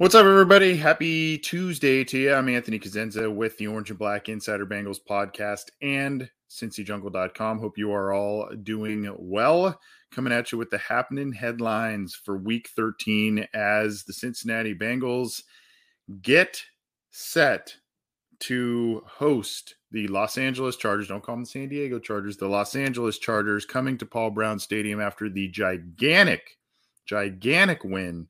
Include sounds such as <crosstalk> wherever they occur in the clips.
What's up, everybody? Happy Tuesday to you. I'm Anthony Cosenza with the Orange and Black Insider Bengals podcast and CincyJungle.com. Hope you are all doing well. Coming at you with the happening headlines for week 13 as the Cincinnati Bengals get set to host the Los Angeles Chargers. Don't call them San Diego Chargers, the Los Angeles Chargers coming to Paul Brown Stadium after the gigantic, gigantic win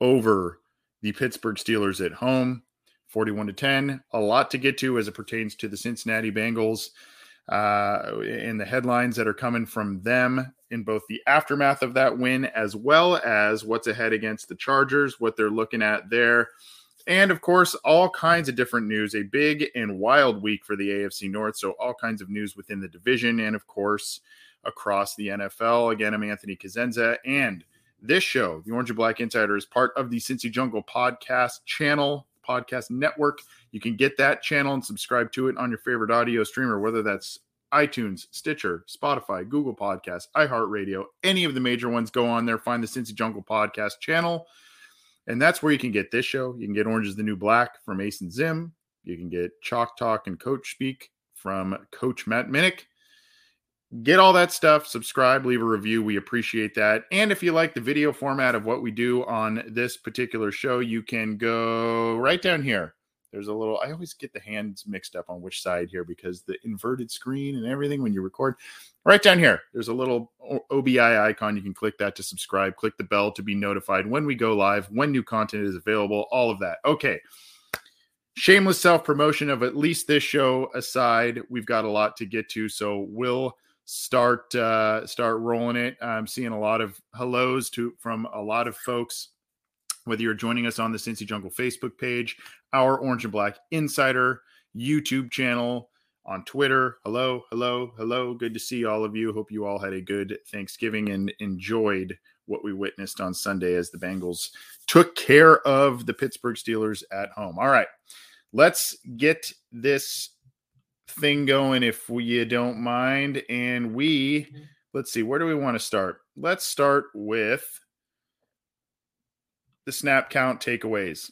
over the Pittsburgh Steelers at home, 41 to 10. A lot to get to as it pertains to the Cincinnati Bengals uh, and the headlines that are coming from them in both the aftermath of that win as well as what's ahead against the Chargers, what they're looking at there. And of course, all kinds of different news. A big and wild week for the AFC North. So, all kinds of news within the division and, of course, across the NFL. Again, I'm Anthony Cosenza. And this show, the Orange and Black Insider, is part of the Cincy Jungle podcast channel, podcast network. You can get that channel and subscribe to it on your favorite audio streamer, whether that's iTunes, Stitcher, Spotify, Google Podcasts, iHeartRadio, any of the major ones. Go on there, find the Cincy Jungle podcast channel. And that's where you can get this show. You can get Orange is the New Black from Ace and Zim. You can get Chalk Talk and Coach Speak from Coach Matt Minnick get all that stuff, subscribe, leave a review. We appreciate that. And if you like the video format of what we do on this particular show, you can go right down here. There's a little, I always get the hands mixed up on which side here because the inverted screen and everything when you record. Right down here, there's a little OBI icon. You can click that to subscribe, click the bell to be notified when we go live, when new content is available, all of that. Okay shameless self promotion of at least this show aside, we've got a lot to get to. So we'll start uh, start rolling it. I'm seeing a lot of hellos to from a lot of folks. Whether you're joining us on the Cincy Jungle Facebook page, our Orange and Black Insider YouTube channel, on Twitter. Hello, hello, hello. Good to see all of you. Hope you all had a good Thanksgiving and enjoyed what we witnessed on Sunday as the Bengals took care of the Pittsburgh Steelers at home. All right, let's get this thing going if you don't mind. And we, mm-hmm. let's see, where do we want to start? Let's start with the snap count takeaways.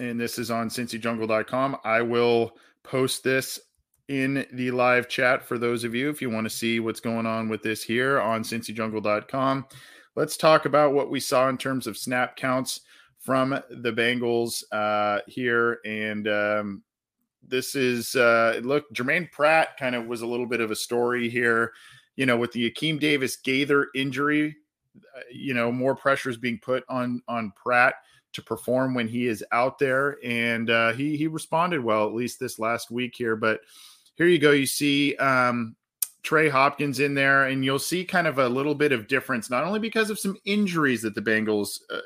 And this is on cincyjungle.com. I will post this in the live chat for those of you if you want to see what's going on with this here on cincyjungle.com. Let's talk about what we saw in terms of snap counts from the Bengals uh, here. And um, this is uh look Germaine Pratt kind of was a little bit of a story here, you know, with the Akeem Davis Gaither injury, uh, you know, more pressure is being put on on Pratt to perform when he is out there. And uh he he responded well at least this last week here, but here you go. You see um Trey Hopkins in there, and you'll see kind of a little bit of difference, not only because of some injuries that the Bengals uh,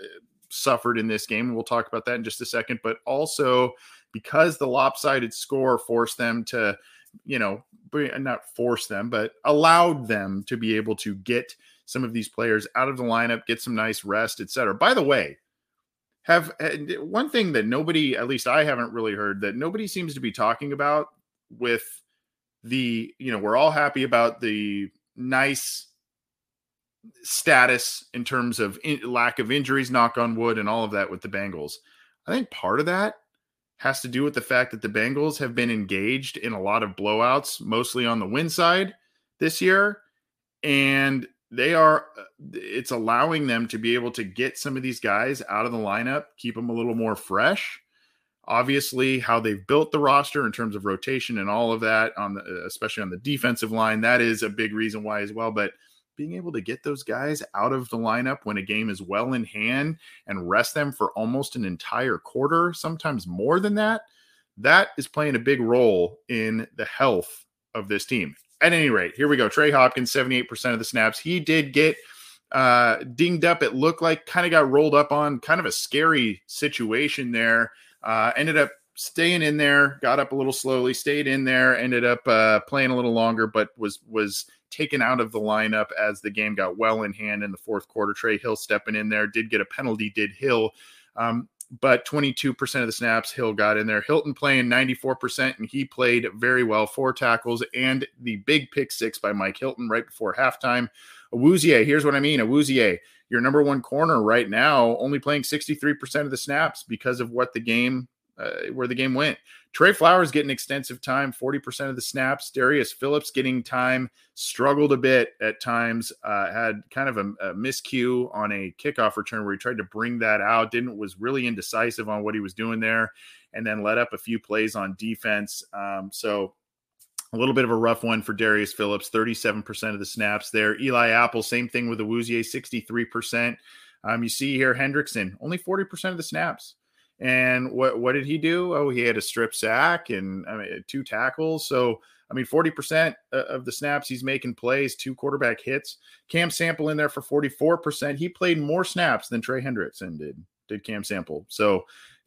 suffered in this game. We'll talk about that in just a second, but also because the lopsided score forced them to, you know, not force them, but allowed them to be able to get some of these players out of the lineup, get some nice rest, etc. By the way, have one thing that nobody, at least I haven't really heard, that nobody seems to be talking about with the, you know, we're all happy about the nice status in terms of in, lack of injuries, knock on wood, and all of that with the Bengals. I think part of that has to do with the fact that the Bengals have been engaged in a lot of blowouts, mostly on the win side this year. and they are it's allowing them to be able to get some of these guys out of the lineup, keep them a little more fresh. Obviously, how they've built the roster in terms of rotation and all of that on the especially on the defensive line, that is a big reason why as well, but being able to get those guys out of the lineup when a game is well in hand and rest them for almost an entire quarter, sometimes more than that, that is playing a big role in the health of this team. At any rate, here we go. Trey Hopkins, 78% of the snaps. He did get uh, dinged up. It looked like kind of got rolled up on kind of a scary situation there. Uh, ended up staying in there, got up a little slowly, stayed in there, ended up uh, playing a little longer, but was was taken out of the lineup as the game got well in hand in the fourth quarter. Trey Hill stepping in there did get a penalty, did Hill. Um, but 22% of the snaps Hill got in there. Hilton playing 94%, and he played very well. Four tackles and the big pick six by Mike Hilton right before halftime. Awuzie, here's what I mean. Awuzie, your number one corner right now, only playing 63% of the snaps because of what the game uh, where the game went. Trey Flowers getting extensive time, 40% of the snaps. Darius Phillips getting time, struggled a bit at times, uh, had kind of a, a miscue on a kickoff return where he tried to bring that out, didn't, was really indecisive on what he was doing there, and then let up a few plays on defense. Um, so a little bit of a rough one for Darius Phillips, 37% of the snaps there. Eli Apple, same thing with the Awuzie, 63%. Um, you see here Hendrickson, only 40% of the snaps. And what what did he do? Oh, he had a strip sack and I mean, two tackles. So I mean, 40% of the snaps he's making plays, two quarterback hits. Cam Sample in there for 44%. He played more snaps than Trey Hendrickson did, did Cam Sample. So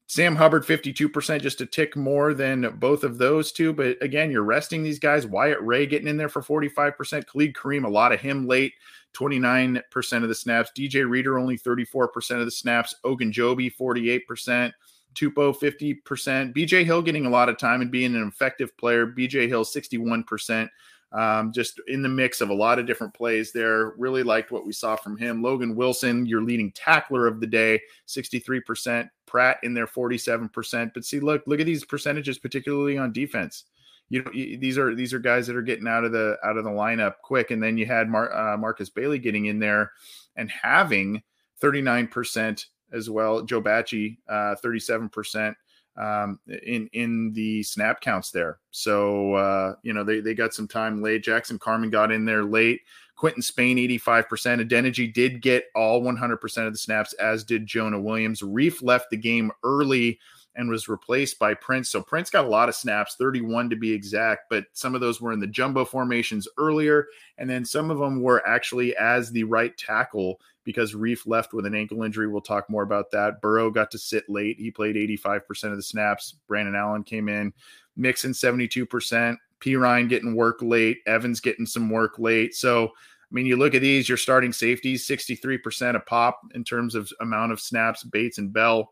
Sam Hubbard, 52%, just a tick more than both of those two. But again, you're resting these guys. Wyatt Ray getting in there for 45%. Khalid Kareem, a lot of him late, 29% of the snaps. DJ Reader, only 34% of the snaps. Ogunjobi, 48%. Tupou 50%. BJ Hill getting a lot of time and being an effective player. BJ Hill 61%. Um, just in the mix of a lot of different plays there. Really liked what we saw from him. Logan Wilson, your leading tackler of the day, 63%. Pratt in there, 47%. But see, look, look at these percentages, particularly on defense. You know, these are these are guys that are getting out of the out of the lineup quick, and then you had Mar- uh, Markus Bailey getting in there and having 39% as well. Joe Bachie, uh, 37% um, in in the snap counts there. So uh, you know they they got some time late. Jackson Carman got in there late. Quinton Spain 85%. Adeniji did get all 100% of the snaps, as did Jonah Williams. Reiff left the game early and was replaced by Prince. So Prince got a lot of snaps, 31 to be exact, but some of those were in the jumbo formations earlier. And then some of them were actually as the right tackle because Reiff left with an ankle injury. We'll talk more about that. Burrow got to sit late. He played 85% of the snaps. Brandon Allen came in, Mixon 72%. Perine getting work late. Evans getting some work late. So, I mean, you look at these, your starting safeties, 63% a pop in terms of amount of snaps, Bates and Bell.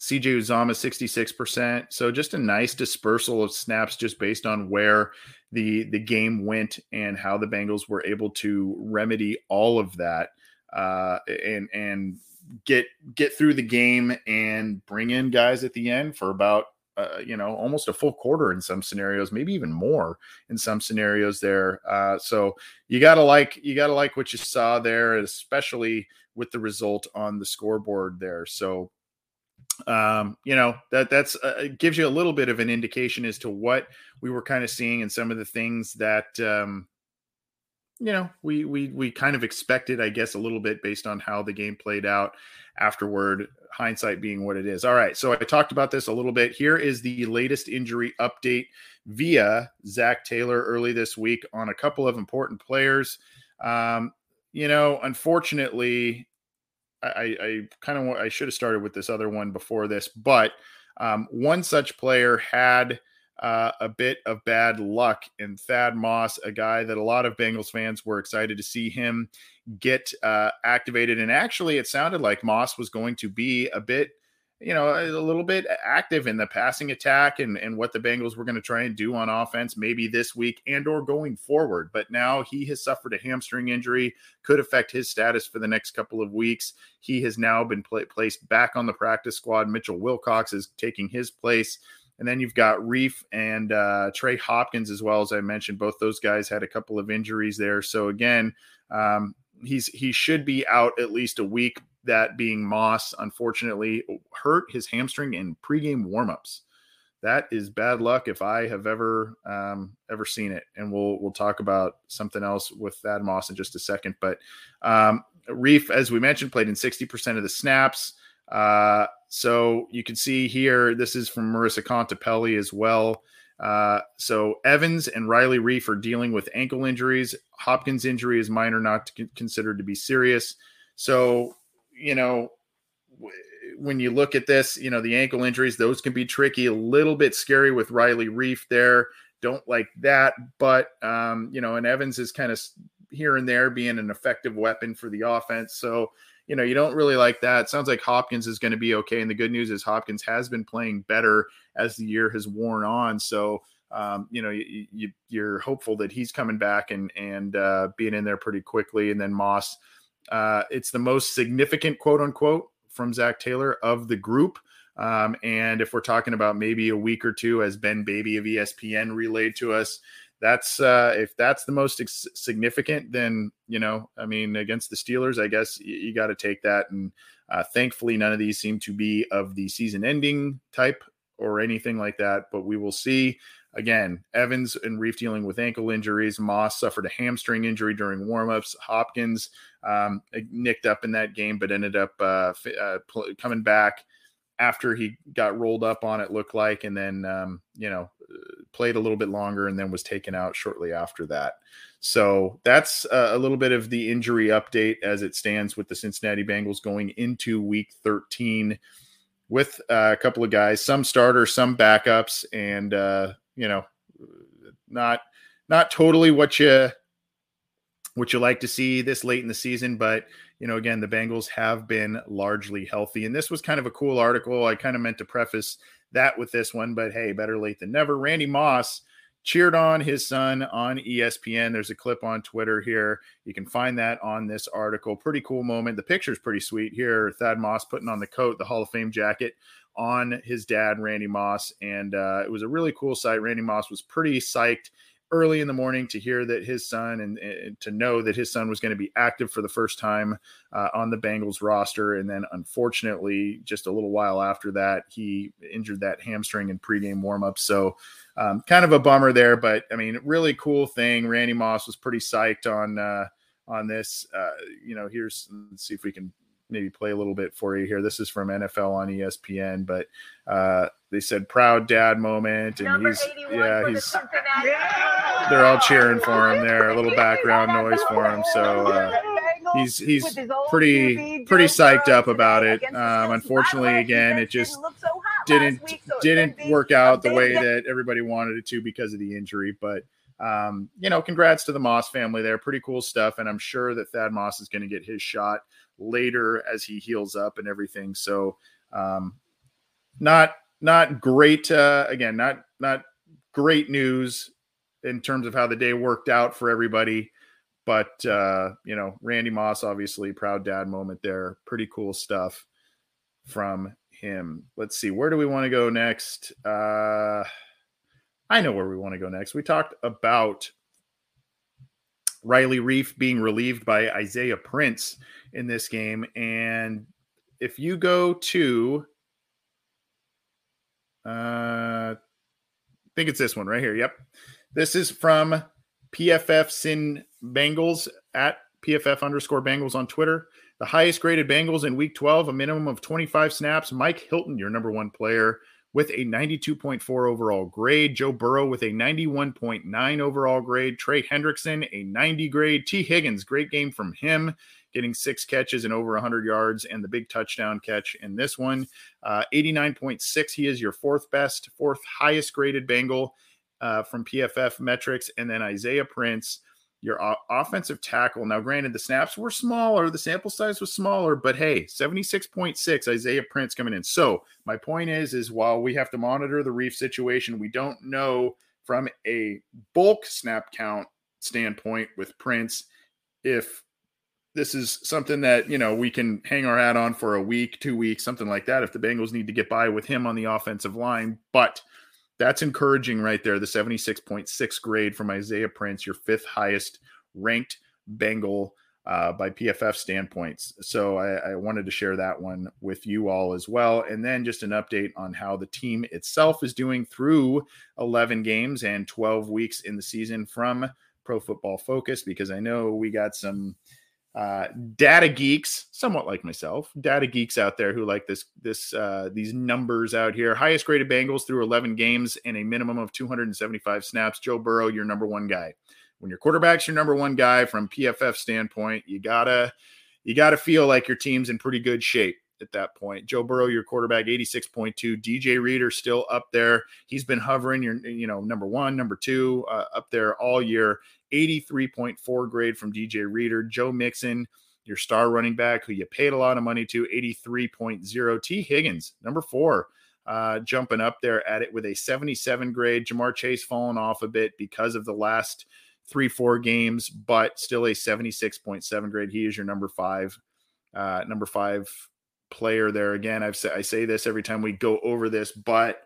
CJ Uzomah 66%. So just a nice dispersal of snaps just based on where the the game went and how the Bengals were able to remedy all of that uh, and and get get through the game and bring in guys at the end for about uh, you know almost a full quarter in some scenarios maybe even more in some scenarios there uh, so you gotta like you gotta like what you saw there especially with the result on the scoreboard there so um, you know that that's uh, gives you a little bit of an indication as to what we were kind of seeing and some of the things that um, you know, we we we kind of expected, I guess, a little bit based on how the game played out afterward. Hindsight being what it is. All right, so I talked about this a little bit. Here is the latest injury update via Zac Taylor early this week on a couple of important players. Um, you know, unfortunately, I, I kind of I should have started with this other one before this, but um, one such player had uh, a bit of bad luck in Thad Moss, a guy that a lot of Bengals fans were excited to see him get uh, activated. And actually, it sounded like Moss was going to be a bit, you know, a little bit active in the passing attack and, and what the Bengals were going to try and do on offense, maybe this week and or going forward. But now he has suffered a hamstring injury, could affect his status for the next couple of weeks. He has now been pl- placed back on the practice squad. Mitchell Wilcox is taking his place. And then you've got Reiff and uh, Trey Hopkins as well as I mentioned. Both those guys had a couple of injuries there. So again, um, he's he should be out at least a week. That being Moss, unfortunately, hurt his hamstring in pregame warmups. That is bad luck if I have ever um, ever seen it. And we'll we'll talk about something else with Thad Moss in just a second. But um, Reiff, as we mentioned, played in sixty percent of the snaps. Uh, so you can see here, this is from Marissa Contepelli as well. Uh, so Evans and Riley Reiff are dealing with ankle injuries. Hopkins' injury is minor, not considered to be serious. So, you know, when you look at this, you know, the ankle injuries, those can be tricky, a little bit scary with Riley Reiff there. Don't like that. But, um, you know, and Evans is kind of here and there being an effective weapon for the offense. So, you know, you don't really like that. sounds like Hopkins is going to be okay. And the good news is Hopkins has been playing better as the year has worn on. So, um, you know, you, you, are hopeful that he's coming back and and uh, being in there pretty quickly. And then Moss, uh, it's the most significant quote unquote from Zac Taylor of the group. Um, and if we're talking about maybe a week or two, as Ben Baby of ESPN relayed to us, that's uh, if that's the most ex- significant, then you know, I mean, against the Steelers, I guess you, you got to take that. And uh, thankfully, none of these seem to be of the season-ending type or anything like that. But we will see. Again, Evans and Reiff dealing with ankle injuries. Moss suffered a hamstring injury during warmups. Hopkins um, nicked up in that game, but ended up uh, uh, pl- coming back after he got rolled up on it looked like and then um, you know played a little bit longer and then was taken out shortly after that so that's uh, a little bit of the injury update as it stands with the cincinnati bengals going into week 13 with uh, a couple of guys some starters some backups and uh, you know not not totally what you what you like to see this late in the season but you know, again, the Bengals have been largely healthy. And this was kind of a cool article. I kind of meant to preface that with this one, but hey, better late than never. Randy Moss cheered on his son on ESPN. There's a clip on Twitter here. You can find that on this article. Pretty cool moment. The picture's pretty sweet here. Thad Moss putting on the coat, the Hall of Fame jacket on his dad, Randy Moss. And uh, it was a really cool sight. Randy Moss was pretty psyched early in the morning to hear that his son and, and to know that his son was going to be active for the first time uh, on the Bengals roster. And then, unfortunately, just a little while after that, he injured that hamstring in pregame warmup. So, um, kind of a bummer there, but I mean, really cool thing. Randy Moss was pretty psyched on uh, on this. Uh, you know, here's let's see if we can maybe play a little bit for you here. This is from NFL on ESPN, but uh, they said proud dad moment, and Number he's yeah he's the they're all cheering for him there. A little background noise for him, so. Uh, he's he's pretty pretty psyched up about it. Um, unfortunately, again, it just didn't didn't work out the way that everybody wanted it to because of the injury. But um, you know, congrats to the Moss family there. Pretty cool stuff, and I'm sure that Thad Moss is going to get his shot later as he heals up and everything. So, um, not not great. Uh, again, not not great news in terms of how the day worked out for everybody. But uh, you know, Randy Moss, obviously, proud dad moment there. Pretty cool stuff from him. Let's see, where do we want to go next? Uh, I know where we want to go next. We talked about Riley Reiff being relieved by Isaiah Prince in this game. And if you go to, uh, I think it's this one right here. Yep. This is from PFF Sin Bengals at PFF underscore Bengals on Twitter. The highest graded Bengals in week 12, a minimum of 25 snaps. Mike Hilton, your number one player, with a 92.4 overall grade. Joe Burrow with a 91.9 overall grade. Trey Hendrickson, a 90 grade. Tee Higgins, great game from him, getting six catches and over 100 yards and the big touchdown catch in this one. Uh, 89.6, he is your fourth best, fourth highest graded Bengal uh, from PFF metrics. And then Isaiah Prince your o- offensive tackle. Now, granted, the snaps were smaller, the sample size was smaller, but hey, 76.6 Isaiah Prince coming in. So my point is, is while we have to monitor the Reiff situation, we don't know from a bulk snap count standpoint with Prince if this is something that you know we can hang our hat on for a week, two weeks, something like that. If the Bengals need to get by with him on the offensive line, but that's encouraging right there. The 76.6 grade from Isaiah Prince, your fifth highest ranked Bengal uh, by PFF standpoints. So I, I, wanted to share that one with you all as well. And then just an update on how the team itself is doing through 11 games and 12 weeks in the season from Pro Football Focus, because I know we got some uh, data geeks, somewhat like myself, data geeks out there who like this this uh, these numbers out here. Highest graded Bengals through 11 games and a minimum of 275 snaps. Joe Burrow, your number one guy. When your quarterback's your number one guy from PFF standpoint, you gotta you gotta feel like your team's in pretty good shape at that point. Joe Burrow, your quarterback, 86.2. DJ Reader still up there. He's been hovering your, you know, number one, number two, uh, up there all year. 83.4 grade from DJ Reader. Joe Mixon, your star running back, who you paid a lot of money to, 83.0. Tee Higgins, number four, uh, jumping up there at it with a 77 grade. Ja'Marr Chase falling off a bit because of the last three, four games, but still a 76.7 grade. He is your number five, uh, number five player there. Again, I've I say this every time we go over this, but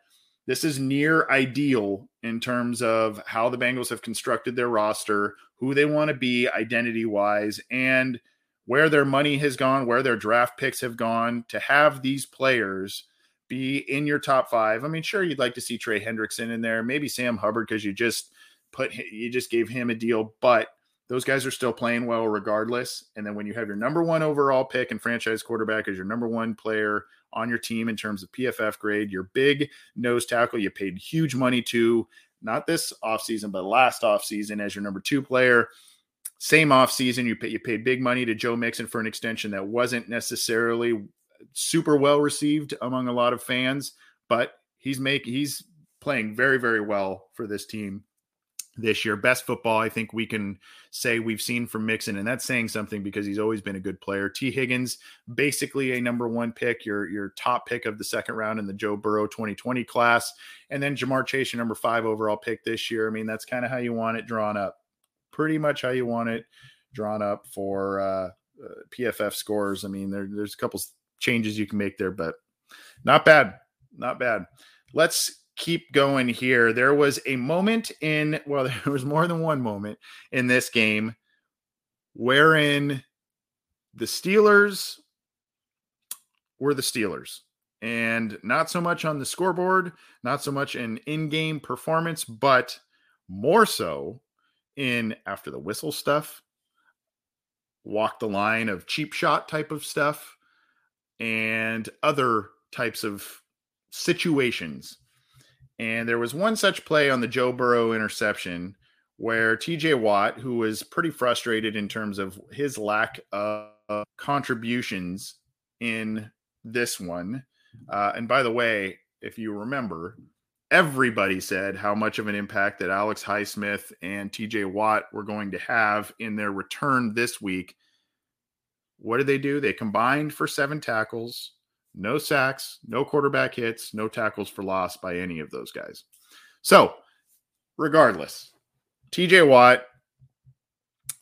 this is near ideal in terms of how the Bengals have constructed their roster, who they want to be identity wise, and where their money has gone, where their draft picks have gone to have these players be in your top five. I mean, sure, you'd like to see Trey Hendrickson in there, maybe Sam Hubbard because you just put you just gave him a deal, but those guys are still playing well regardless. And then when you have your number one overall pick and franchise quarterback as your number one player on your team in terms of PFF grade, your big nose tackle you paid huge money to, not this offseason, but last offseason as your number two player. Same offseason, you pay, you paid big money to Joe Mixon for an extension that wasn't necessarily super well received among a lot of fans, but he's making he's playing very very well for this team this year. Best football I think we can say we've seen from Mixon, and that's saying something because he's always been a good player. Tee Higgins, basically a number one pick, your your top pick of the second round in the Joe Burrow 2020 class, and then Ja'Marr Chase, your number five overall pick this year. I mean, that's kind of how you want it drawn up. Pretty much how you want it drawn up for uh, uh, PFF scores. I mean, there, there's a couple changes you can make there, but not bad, not bad. Let's keep going here. There was a moment in, well, <laughs> there was more than one moment in this game wherein the Steelers were the Steelers. And not so much on the scoreboard, not so much in in game performance, but more so in after the whistle stuff, walk the line of cheap shot type of stuff, and other types of situations and there was one such play on the Joe Burrow interception where TJ Watt, who was pretty frustrated in terms of his lack of contributions in this one. Uh, and by the way, if you remember, everybody said how much of an impact that Alex Highsmith and TJ Watt were going to have in their return this week. What did they do? They combined for seven tackles, no sacks, no quarterback hits, no tackles for loss by any of those guys. So, regardless, TJ Watt,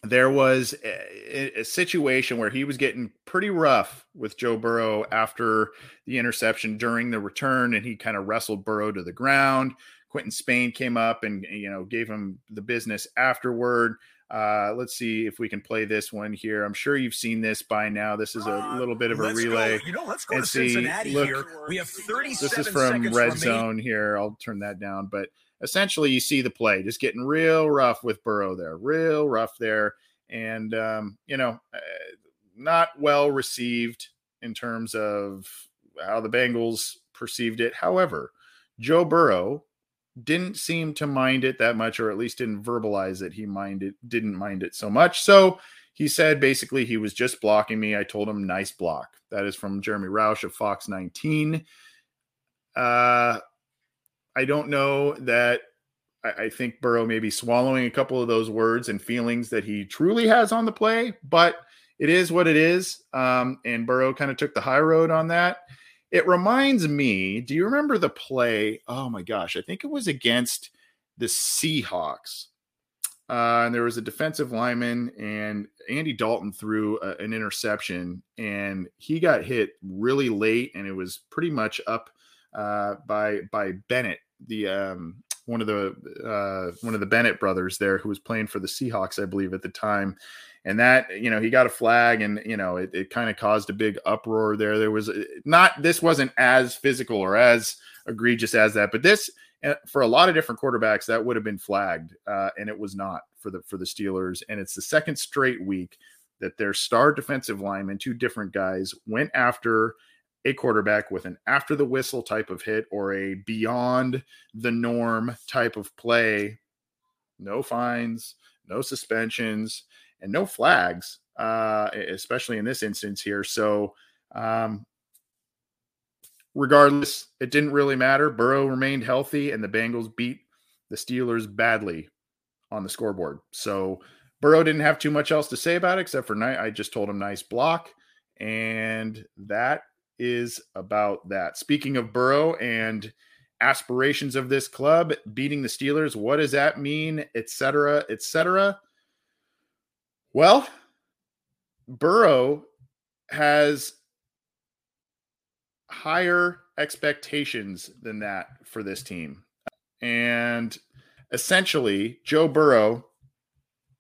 there was a, a, situation where he was getting pretty rough with Joe Burrow after the interception during the return, and he kind of wrestled Burrow to the ground. Quinton Spain came up and you know gave him the business afterward. Uh, let's see if we can play this one here. I'm sure you've seen this by now. This is a uh, little bit of a relay. Go, you know, let's go to see, Cincinnati look, here. We have 37 This is from Red Zone here. I'll turn that down. But essentially, you see the play just getting real rough with Burrow there, real rough there. And, um, you know, uh, not well received in terms of how the Bengals perceived it. However, Joe Burrow didn't seem to mind it that much, or at least didn't verbalize it. He minded didn't mind it so much. So he said basically he was just blocking me. I told him nice block. That is from Jeremy Rauch of Fox 19. Uh, I don't know that I, I think Burrow may be swallowing a couple of those words and feelings that he truly has on the play, but it is what it is. Um, and Burrow kind of took the high road on that. It reminds me, do you remember the play? Oh my gosh, I think it was against the Seahawks. Uh, and there was a defensive lineman, and Andy Dalton threw a, an interception, and he got hit really late, and it was pretty much up uh, by by Bennett the um, one of the uh, one of the Bennett brothers there who was playing for the Seahawks, I believe, at the time. And that, you know, he got a flag and, you know, it, it kind of caused a big uproar there. There was not, this wasn't as physical or as egregious as that, but this, eh, for a lot of different quarterbacks, that would have been flagged. Uh, and it was not for the, for the Steelers. And it's the second straight week that their star defensive lineman two different guys, went after a quarterback with an after the whistle type of hit or a beyond the norm type of play. No fines, no suspensions, and no flags, uh, especially in this instance here. So, um, regardless, it didn't really matter. Burrow remained healthy, and the Bengals beat the Steelers badly on the scoreboard. So, Burrow didn't have too much else to say about it except for night. I just told him nice block, and that is about that. Speaking of Burrow and aspirations of this club beating the Steelers, what does that mean, etc., etc.? Well, Burrow has higher expectations than that for this team. And essentially, Joe Burrow,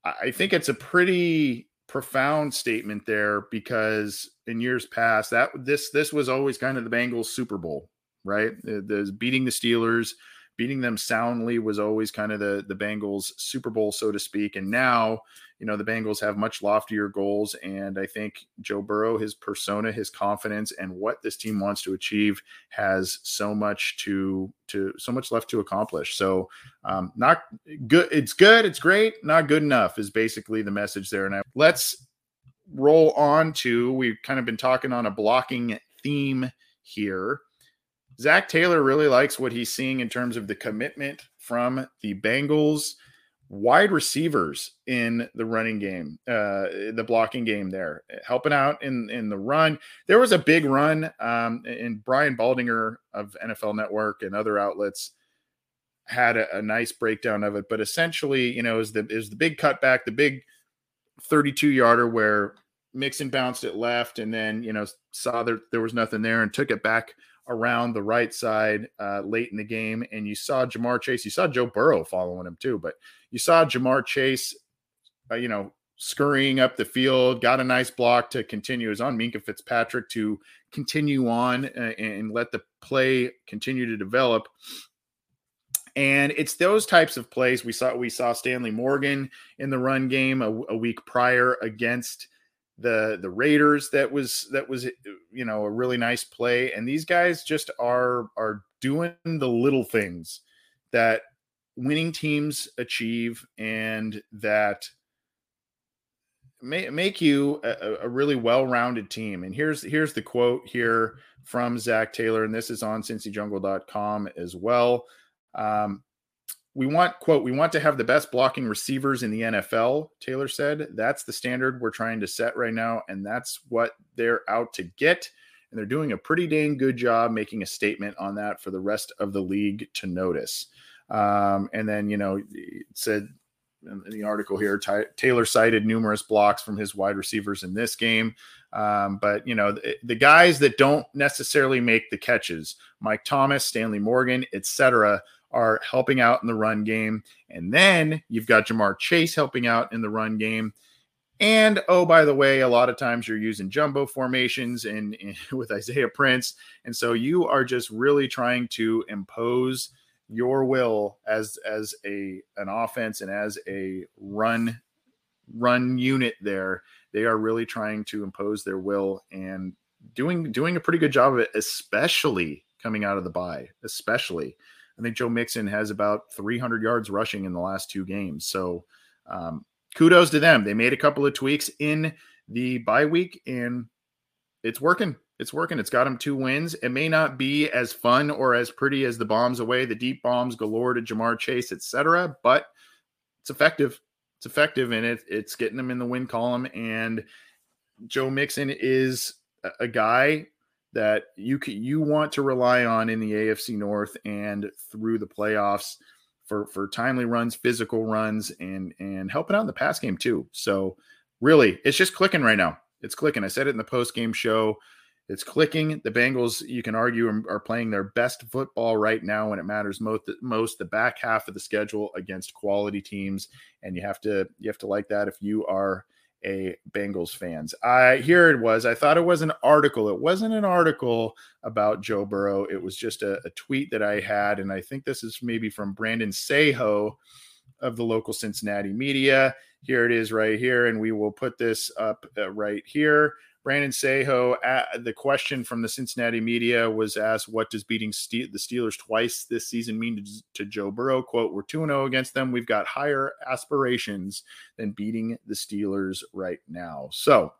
I think it's a pretty profound statement there because in years past that this this was always kind of the Bengals Super Bowl, right? The, beating the Steelers, beating them soundly was always kind of the the Bengals Super Bowl so to speak. And now, you know, the Bengals have much loftier goals and I think Joe Burrow his persona, his confidence and what this team wants to achieve has so much to to so much left to accomplish. So, um not good it's good, it's great, not good enough is basically the message there and I, let's roll on to we've kind of been talking on a blocking theme here. Zac Taylor really likes what he's seeing in terms of the commitment from the Bengals wide receivers in the running game, uh, the blocking game there, helping out in in the run. There was a big run, um, and Brian Baldinger of NFL Network and other outlets had a, a nice breakdown of it. But essentially, you know, is the is the big cutback, the big 32 yarder where Mixon bounced it left and then, you know, saw that there was nothing there and took it back around the right side uh, late in the game. And you saw Ja'Marr Chase, you saw Joe Burrow following him too, but you saw Ja'Marr Chase, uh, you know, scurrying up the field, got a nice block to continue. Is on Minkah Fitzpatrick to continue on uh, and let the play continue to develop. And it's those types of plays we saw. We saw Stanley Morgan in the run game a, a week prior against the the Raiders. That was that was you know a really nice play. And these guys just are are doing the little things that winning teams achieve and that make you a, a really well-rounded team. And here's here's the quote here from Zac Taylor, and this is on cincyjungle.com as well. Um, we want quote we want to have the best blocking receivers in the NFL taylor said. That's the standard we're trying to set right now and that's what they're out to get and they're doing a pretty dang good job making a statement on that for the rest of the league to notice. Um, and then you know it said in the article here Ty- taylor cited numerous blocks from his wide receivers in this game. Um, but you know the, the guys that don't necessarily make the catches mike thomas stanley morgan etc are helping out in the run game. And then you've got Ja'Marr Chase helping out in the run game. And oh, by the way, a lot of times you're using jumbo formations <laughs> and, with Isaiah Prince. And so you are just really trying to impose your will as as a an offense and as a run run unit there. They are really trying to impose their will and doing doing a pretty good job of it, especially coming out of the bye, especially. I think Joe Mixon has about 300 yards rushing in the last two games. So um, kudos to them. They made a couple of tweaks in the bye week, and it's working. It's working. It's got them two wins. It may not be as fun or as pretty as the bombs away, the deep bombs galore to Ja'Marr Chase, etc. But it's effective. It's effective, and it, it's getting them in the win column. And Joe Mixon is a, a guy that you can, you want to rely on in the AFC North and through the playoffs for for timely runs, physical runs, and and helping out in the pass game too. So really, it's just clicking right now. It's clicking. I said it in the post game show. It's clicking. The Bengals, you can argue, um, are playing their best football right now when it matters most. Most the back half of the schedule against quality teams, and you have to you have to like that if you are a Bengals fans. I here it was. I thought it was an article. It wasn't an article about Joe Burrow. It was just a, a tweet that I had, and I think this is maybe from Brandon Seho of the local Cincinnati media. Here it is right here, and we will put this up uh, right here. Brandon Seho, the question from the Cincinnati media was asked, What does beating the Steelers twice this season mean to, to Joe Burrow? Quote, We're 2 0 against them. We've got higher aspirations than beating the Steelers right now. So,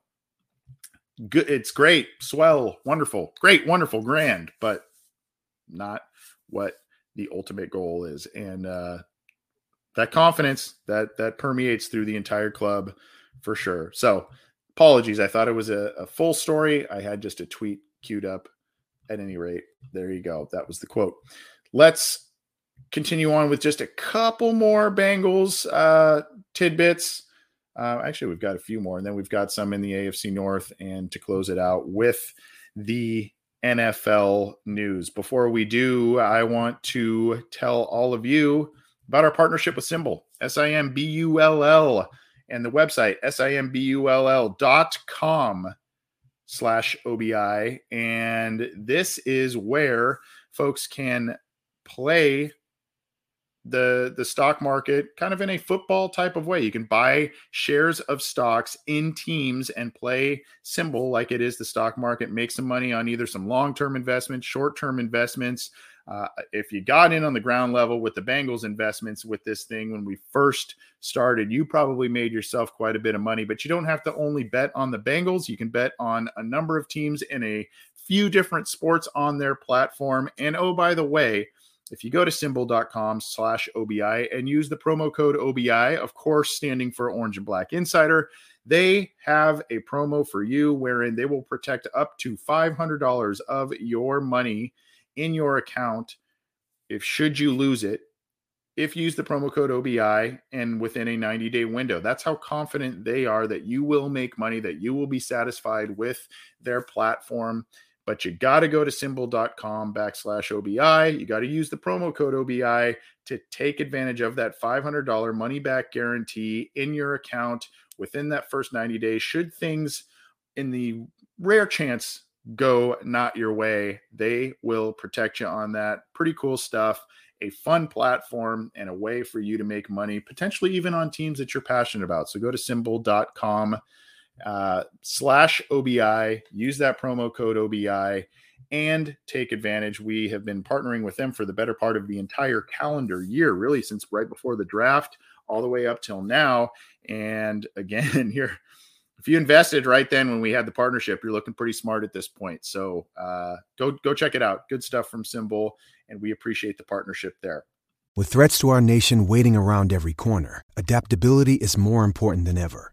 good. It's great, swell, wonderful, great, wonderful, grand, but not what the ultimate goal is. And uh, that confidence that that permeates through the entire club for sure. So, apologies. I thought it was a, a full story. I had just a tweet queued up. At any rate, there you go. That was the quote. Let's continue on with just a couple more Bengals uh, tidbits. Uh, actually, we've got a few more, and then we've got some in the AFC North. And to close it out with the NFL news. Before we do, I want to tell all of you about our partnership with SimBull, S I M B U L L and the website simbull.com slash obi and this is where folks can play the the stock market kind of in a football type of way you can buy shares of stocks in teams and play SimBull like it is the stock market make some money on either some long-term investments short-term investments uh, if you got in on the ground level with the Bengals investments with this thing when we first started, you probably made yourself quite a bit of money. But you don't have to only bet on the Bengals. You can bet on a number of teams in a few different sports on their platform. And oh, by the way, if you go to simbull.com slash OBI and use the promo code OBI, of course, standing for Orange and Black Insider, they have a promo for you wherein they will protect up to $500 of your money in your account if should you lose it if you use the promo code OBI and within a 90 day window. That's how confident they are that you will make money, that you will be satisfied with their platform. But you got to go to simbull.com backslash OBI. You got to use the promo code OBI to take advantage of that $500 money back guarantee in your account within that first 90 days. Should things in the rare chance go not your way. They will protect you on that. Pretty cool stuff. A fun platform and a way for you to make money, potentially even on teams that you're passionate about. So go to simbull.com uh, slash OBI, use that promo code OBI, and take advantage. We have been partnering with them for the better part of the entire calendar year, really since right before the draft all the way up till now. And <laughs> again, here if you invested right then when we had the partnership, you're looking pretty smart at this point. So uh, go go check it out. Good stuff from SimBull, and we appreciate the partnership there. With threats to our nation waiting around every corner, adaptability is more important than ever.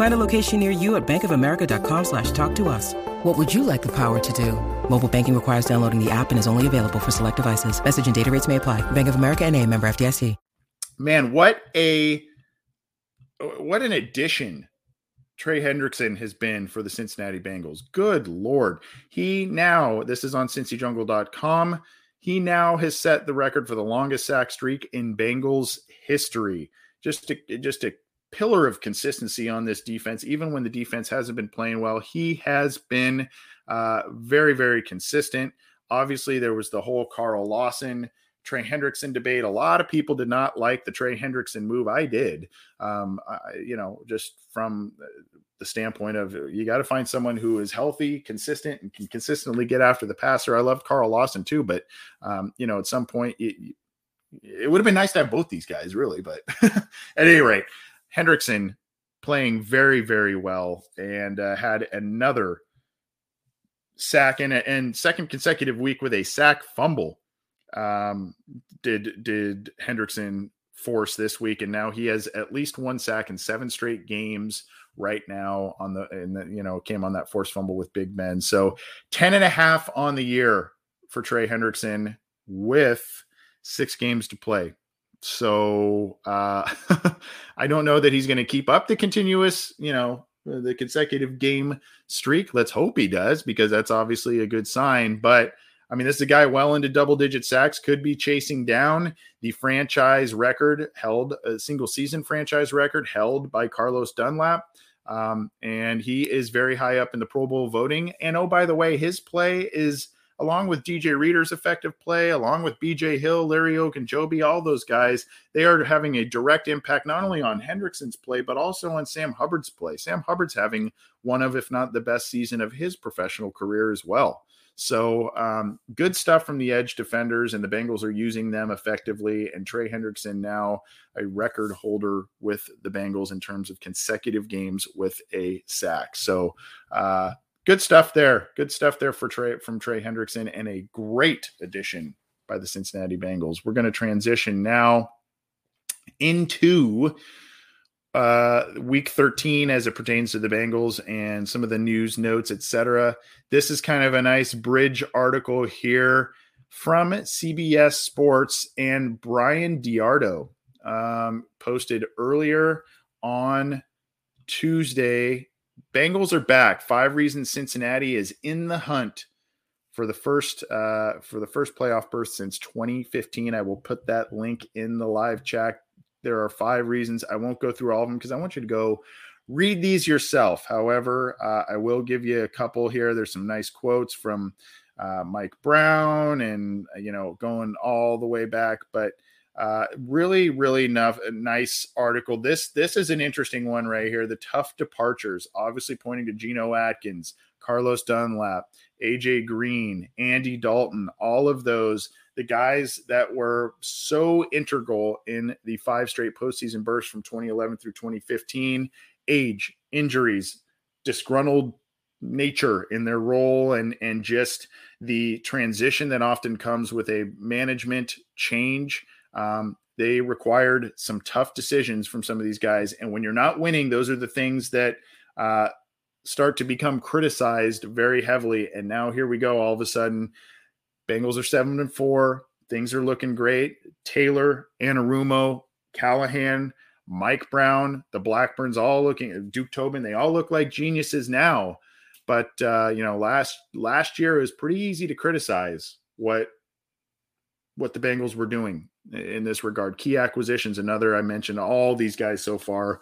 Find a location near you at bankofamerica.com slash talk to us. What would you like the power to do? Mobile banking requires downloading the app and is only available for select devices. Message and data rates may apply. Bank of America and a member FDIC. Man, what a what an addition Trey Hendrickson has been for the Cincinnati Bengals. Good Lord. He now, this is on cincyjungle.com. He now has set the record for the longest sack streak in Bengals history. Just a, just a pillar of consistency on this defense, even when the defense hasn't been playing well. He has been uh, very, very consistent. Obviously, there was the whole Carl Lawson Trey Hendrickson debate. A lot of people did not like the Trey Hendrickson move. I did, um, I, you know, just from the standpoint of you got to find someone who is healthy, consistent, and can consistently get after the passer. I loved Carl Lawson too, but um, you know, at some point, it, it would have been nice to have both these guys, really. But <laughs> at any rate, Hendrickson playing very, very well and uh, had another sack and, and second consecutive week with a sack fumble um, did did Hendrickson force this week, and now he has at least one sack in seven straight games right now on the and the, you know came on that forced fumble with Big men So 10 and a half on the year for Trey Hendrickson with six games to play. So uh <laughs> I don't know that he's going to keep up the continuous, you know, the consecutive game streak. Let's hope he does because that's obviously a good sign, but I mean, this is a guy well into double digit sacks, could be chasing down the franchise record held, a single season franchise record held by Carlos Dunlap. Um, and he is very high up in the Pro Bowl voting. And oh, by the way, his play is along with DJ Reader's effective play, along with BJ Hill, Larry Ogunjobi, all those guys, they are having a direct impact not only on Hendrickson's play, but also on Sam Hubbard's play. Sam Hubbard's having one of, if not the best season of his professional career as well. So um, good stuff from the edge defenders, and the Bengals are using them effectively. And Trey Hendrickson now a record holder with the Bengals in terms of consecutive games with a sack. So uh, good stuff there. Good stuff there for Trey from Trey Hendrickson, and a great addition by the Cincinnati Bengals. We're going to transition now into uh week 13 as it pertains to the Bengals and some of the news notes etc. This is kind of a nice bridge article here from CBS Sports and Bryan DeArdo um, posted earlier on Tuesday. Bengals are back. Five reasons Cincinnati is in the hunt for the first uh, for the first playoff berth since 2015. I will put that link in the live chat there are five reasons. I won't go through all of them because I want you to go read these yourself. However, uh, I will give you a couple here. There's some nice quotes from uh, Mike Brown and, you know, going all the way back. But uh, really, really enough, nice article. This this is an interesting one right here. The tough departures, obviously pointing to Geno Atkins, Carlos Dunlap, AJ Green, Andy Dalton, all of those the guys that were so integral in the five straight postseason bursts from 2011 through 2015 age, injuries, disgruntled nature in their role and and just the transition that often comes with a management change um, they required some tough decisions from some of these guys and when you're not winning those are the things that uh, start to become criticized very heavily and now here we go all of a sudden Bengals are seven and four. Things are looking great. Taylor, Anarumo, Callahan, Mike Brown, the Blackburns all looking Duke Tobin, they all look like geniuses now. But uh, you know, last last year it was pretty easy to criticize what what the Bengals were doing in this regard. Key acquisitions, another I mentioned all these guys so far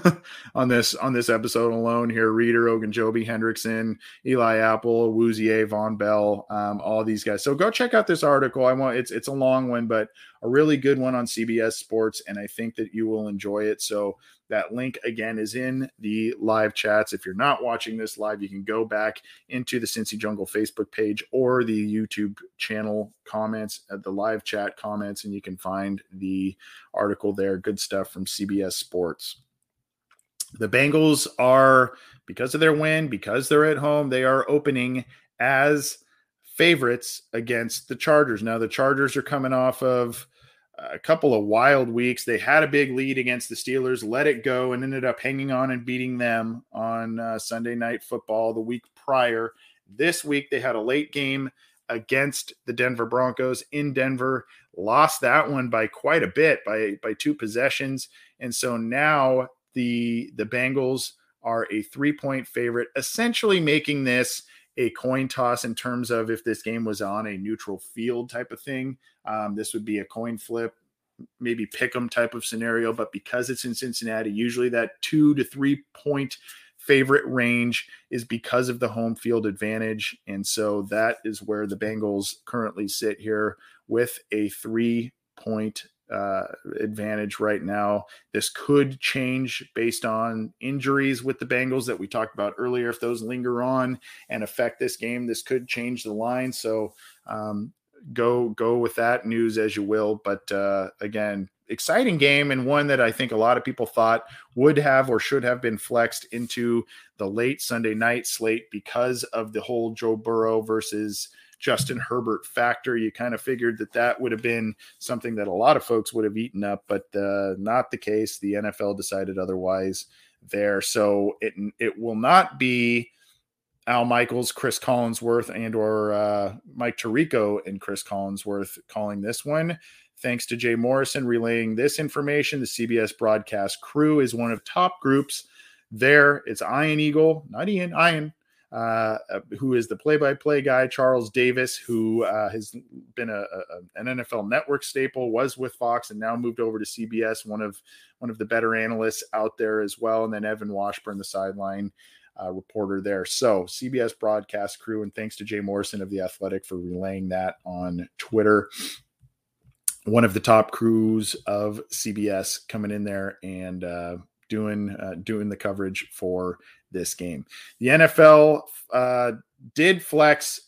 <laughs> on this on this episode alone here. Reader, Ogunjobi, Hendrickson, Eli Apple, Awuzie, Vonn Bell, um, all these guys. So go check out this article. I want it's it's a long one, but a really good one on CBS Sports, and I think that you will enjoy it. So that link again is in the live chats. If you're not watching this live, you can go back into the Cincy Jungle Facebook page or the YouTube channel comments at the live chat comments, and you can find the article there. Good stuff from CBS Sports. The Bengals are, because of their win, because they're at home, they are opening as favorites against the Chargers. Now, the Chargers are coming off of a couple of wild weeks. They had a big lead against the Steelers, let it go, and ended up hanging on and beating them on uh, Sunday Night Football the week prior. This week, they had a late game against the Denver Broncos in Denver, lost that one by quite a bit, by by two possessions, and so now the the Bengals are a three point favorite, essentially making this a coin toss in terms of if this game was on a neutral field type of thing. Um, this would be a coin flip, maybe pick 'em type of scenario. But because it's in Cincinnati, usually that two to three point favorite range is because of the home field advantage. And so that is where the Bengals currently sit here with a three point uh, advantage right now. This could change based on injuries with the Bengals that we talked about earlier. If those linger on and affect this game, this could change the line. So um, go go with that news as you will. But uh, again, exciting game and one that I think a lot of people thought would have or should have been flexed into the late Sunday night slate because of the whole Joe Burrow versus Justin Herbert factor. You kind of figured that that would have been something that a lot of folks would have eaten up, but uh, not the case. The NFL decided otherwise there. So it it will not be Al Michaels, Chris Collinsworth, and or uh, Mike Tirico and Chris Collinsworth calling this one. Thanks to Jay Morrison relaying this information. The CBS broadcast crew is one of top groups there. It's Ian Eagle, not Ian, Ian, uh, who is the play-by-play guy, Charles Davis, who uh, has been a, a, an NFL Network staple, was with Fox, and now moved over to CBS. One of one of the better analysts out there as well, and then Evan Washburn, the sideline uh, reporter there. So CBS broadcast crew, and thanks to Jay Morrison of the Athletic for relaying that on Twitter. One of the top crews of CBS coming in there and uh, doing uh, doing the coverage for this game. The NFL uh, did flex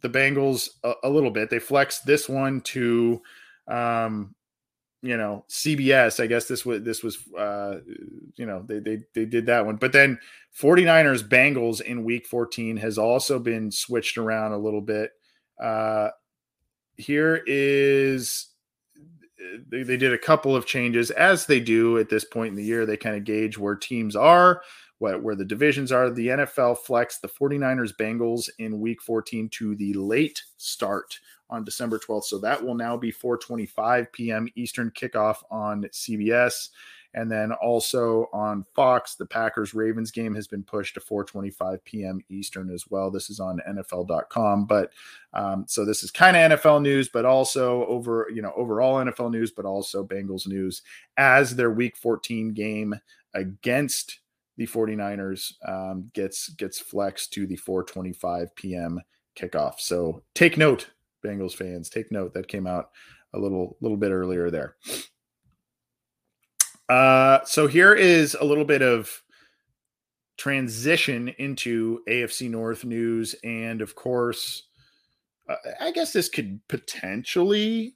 the Bengals a, a, little bit. They flexed this one to, um, you know, CBS. I guess this was this was, uh, you know, they they they did that one. But then 49ers Bengals in Week 14 has also been switched around a little bit. Uh, here is they, they did a couple of changes as they do at this point in the year. They kind of gauge where teams are what, where the divisions are. The NFL flexed the 49ers Bengals in week 14 to the late start on December 12th. So that will now be 4:25 p.m. Eastern kickoff on CBS. And then also on Fox, the Packers Ravens game has been pushed to 4:25 p.m. Eastern as well. This is on NFL.com, but um, so this is kind of NFL news, but also over you know overall NFL news, but also Bengals news as their Week 14 game against the 49ers um, gets gets flexed to the 4:25 p.m. kickoff. So take note, Bengals fans, take note. That came out a little little bit earlier there. Uh, so here is a little bit of transition into AFC North news, and of course, uh, I guess this could potentially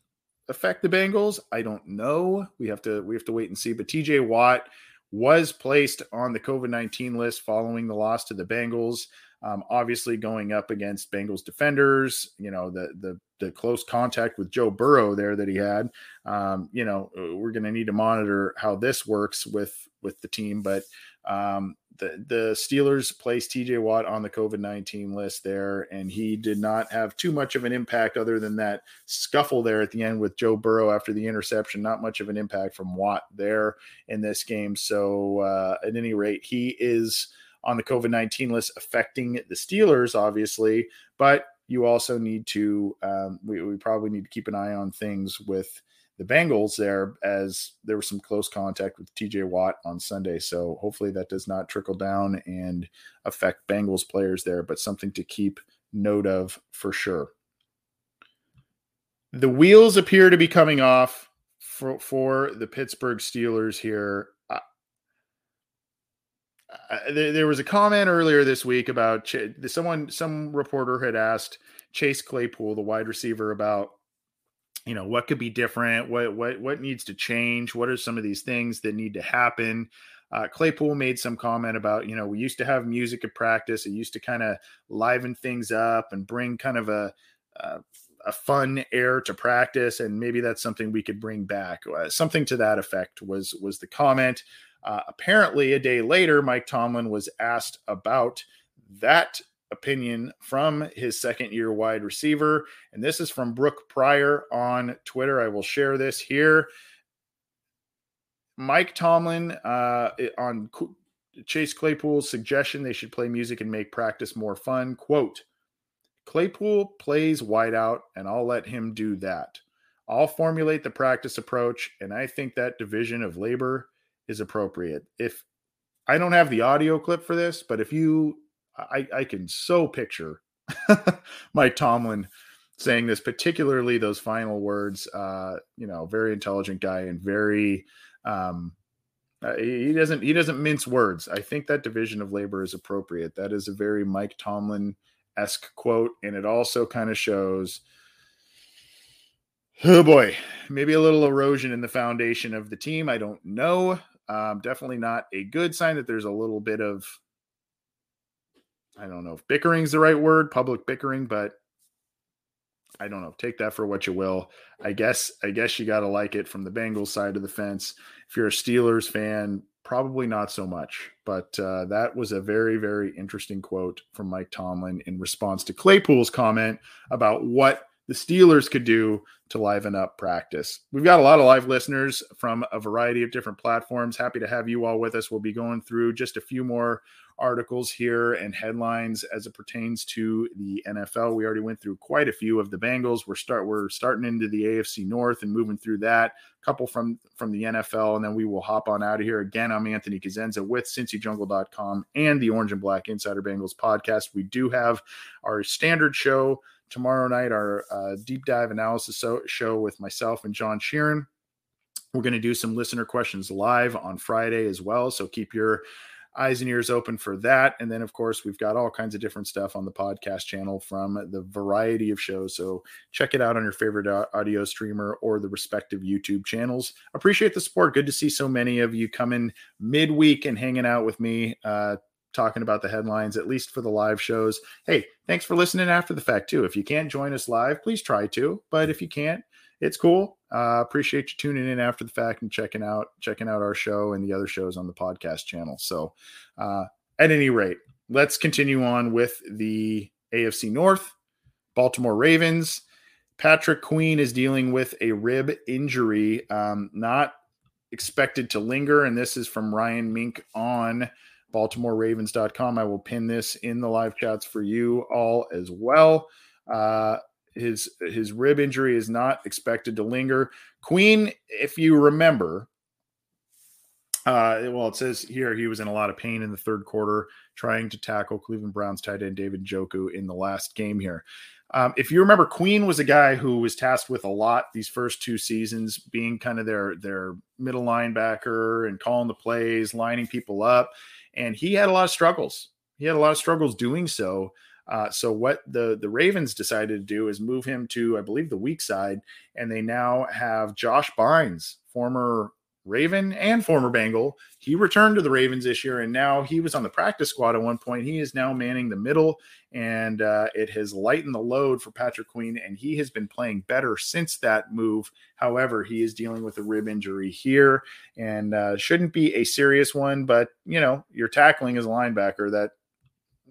affect the Bengals. I don't know. We have to we have to wait and see. But TJ Watt was placed on the COVID 19 list following the loss to the Bengals. Um, obviously, going up against Bengals defenders, you know, the, the, the close contact with Joe Burrow there that he had. Um, you know, we're going to need to monitor how this works with with the team. But um, the the Steelers placed TJ Watt on the COVID nineteen list there, and he did not have too much of an impact other than that scuffle there at the end with Joe Burrow after the interception. Not much of an impact from Watt there in this game. So uh, at any rate, he is on the COVID nineteen list, affecting the Steelers, obviously, but you also need to um, we, we probably need to keep an eye on things with the Bengals there as there was some close contact with TJ Watt on Sunday. So hopefully that does not trickle down and affect Bengals players there, but something to keep note of for sure. The wheels appear to be coming off for, for the Pittsburgh Steelers here. There, was a comment earlier this week about someone, some reporter had asked Chase Claypool, the wide receiver, about you know what could be different? What what what needs to change? What are some of these things that need to happen? Uh, claypool made some comment about you know we used to have music at practice. It used to kind of liven things up and bring kind of a, a a fun air to practice and maybe that's something we could bring back. Uh, something to that effect was was the comment. Uh, apparently a day later mike tomlin was asked about that opinion from his second year wide receiver. And this is from Brooke Pryor on Twitter. I will share this here. Mike Tomlin uh, on Chase Claypool's suggestion they should play music and make practice more fun. Quote Claypool plays wideout, and I'll let him do that. I'll formulate the practice approach, and I think that division of labor is appropriate. If I don't have the audio clip for this, but if you, I, I can so picture <laughs> Mike Tomlin saying this, particularly those final words. Uh, you know, very intelligent guy and very um, uh, he doesn't he doesn't mince words. I think that division of labor is appropriate. That is a very Mike Tomlin esque quote, and it also kind of shows. Oh boy, maybe a little erosion in the foundation of the team. I don't know. Um, definitely not a good sign that there's a little bit of, I don't know if bickering is the right word, public bickering, but I don't know. Take that for what you will. I guess I guess you got to like it from the Bengals side of the fence. If you're a Steelers fan, probably not so much. But uh, that was a very very interesting quote from Mike Tomlin in response to Claypool's comment about what the Steelers could do to liven up practice. We've got a lot of live listeners from a variety of different platforms. Happy to have you all with us. We'll be going through just a few more articles here and headlines as it pertains to the NFL. We already went through quite a few of the Bengals. We're start we're starting into the AFC North and moving through that. A couple from from the NFL, and then we will hop on out of here. Again, I'm Anthony Cosenza with CincyJungle.com and the Orange and Black Insider Bengals podcast. We do have our standard show tomorrow night, our uh, deep dive analysis show with myself and John Sheeran. We're going to do some listener questions live on Friday as well. So keep your eyes and ears open for that. And then, of course, we've got all kinds of different stuff on the podcast channel from the variety of shows. So check it out on your favorite audio streamer or the respective YouTube channels. Appreciate the support. Good to see so many of you coming midweek and hanging out with me. Uh, talking about the headlines, at least for the live shows. Hey, thanks for listening after the fact, too. If you can't join us live, please try to. But if you can't, it's cool. Uh, appreciate you tuning in after the fact and checking out checking out our show and the other shows on the podcast channel. So, uh, at any rate, let's continue on with the AFC North. Baltimore Ravens. Patrick Queen is dealing with a rib injury, um, not expected to linger. And this is from Ryan Mink on BaltimoreRavens.com. I will pin this in the live chats for you all as well. Uh, his his rib injury is not expected to linger. Queen, if you remember, uh, well, it says here he was in a lot of pain in the third quarter trying to tackle Cleveland Browns tight end David Njoku in the last game here. Um, if you remember, Queen was a guy who was tasked with a lot these first two seasons, being kind of their their middle linebacker and calling the plays, lining people up, and he had a lot of struggles. He had a lot of struggles doing so. Uh, so what the the Ravens decided to do is move him to, I believe, the weak side, and they now have Josh Bynes, former Raven and former Bengal. He returned to the Ravens this year, and now he was on the practice squad at one point. He is now manning the middle, and uh, it has lightened the load for Patrick Queen, and he has been playing better since that move. However, he is dealing with a rib injury here, and uh, shouldn't be a serious one, but you know, you're tackling as a linebacker that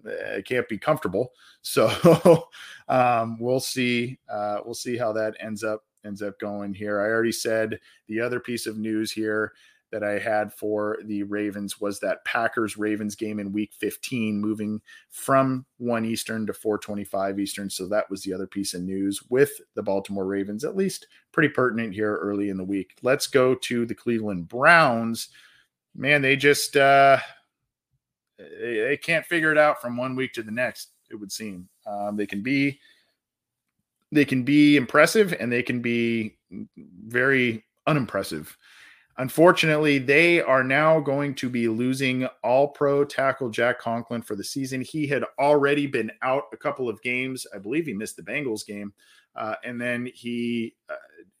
uh, can't be comfortable. <laughs> So um, we'll see. Uh, we'll see how that ends up ends up going here. I already said the other piece of news here that I had for the Ravens was that Packers Ravens game in week 15 moving from 1 Eastern to 425 Eastern. So that was the other piece of news with the Baltimore Ravens, at least pretty pertinent here early in the week. Let's go to the Cleveland Browns. Man, they just uh they, they can't figure it out from one week to the next. It would seem um, they can be they can be impressive and they can be very unimpressive. Unfortunately, they are now going to be losing all pro tackle Jack Conklin for the season. He had already been out a couple of games. I believe he missed the Bengals game. Uh, and then he uh,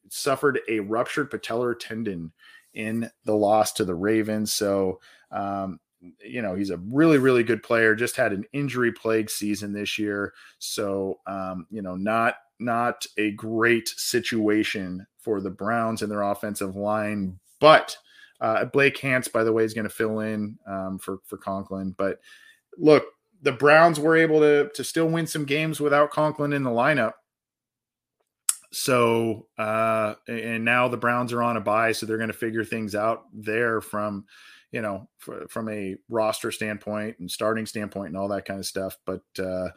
suffered a ruptured patellar tendon in the loss to the Ravens. So um, you know he's a really really good player just had an injury plague season this year so um, you know not not a great situation for the browns and their offensive line but uh, blake hance by the way is going to fill in um, for for conklin but look the browns were able to to still win some games without conklin in the lineup so uh and now the browns are on a bye, so they're going to figure things out there from you know, from a roster standpoint and starting standpoint and all that kind of stuff. But uh,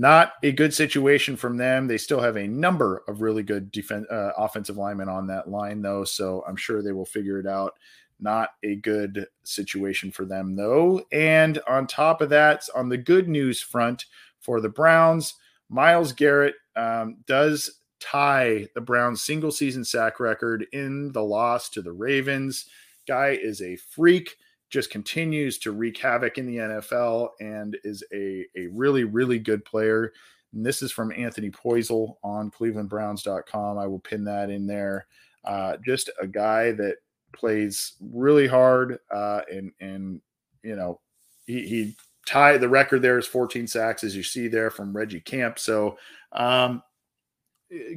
not a good situation from them. They still have a number of really good defense, uh, offensive linemen on that line, though. So I'm sure they will figure it out. Not a good situation for them, though. And on top of that, on the good news front for the Browns, Myles Garrett um, does tie the Browns' single season sack record in the loss to the Ravens. Guy is a freak, just continues to wreak havoc in the NFL and is a, a really, really good player. And this is from Anthony Poisal on clevelandbrowns.com. I will pin that in there. Uh, just a guy that plays really hard uh, and, and, you know, he, he tied the record there is 14 sacks, as you see there from Reggie Camp. So, um,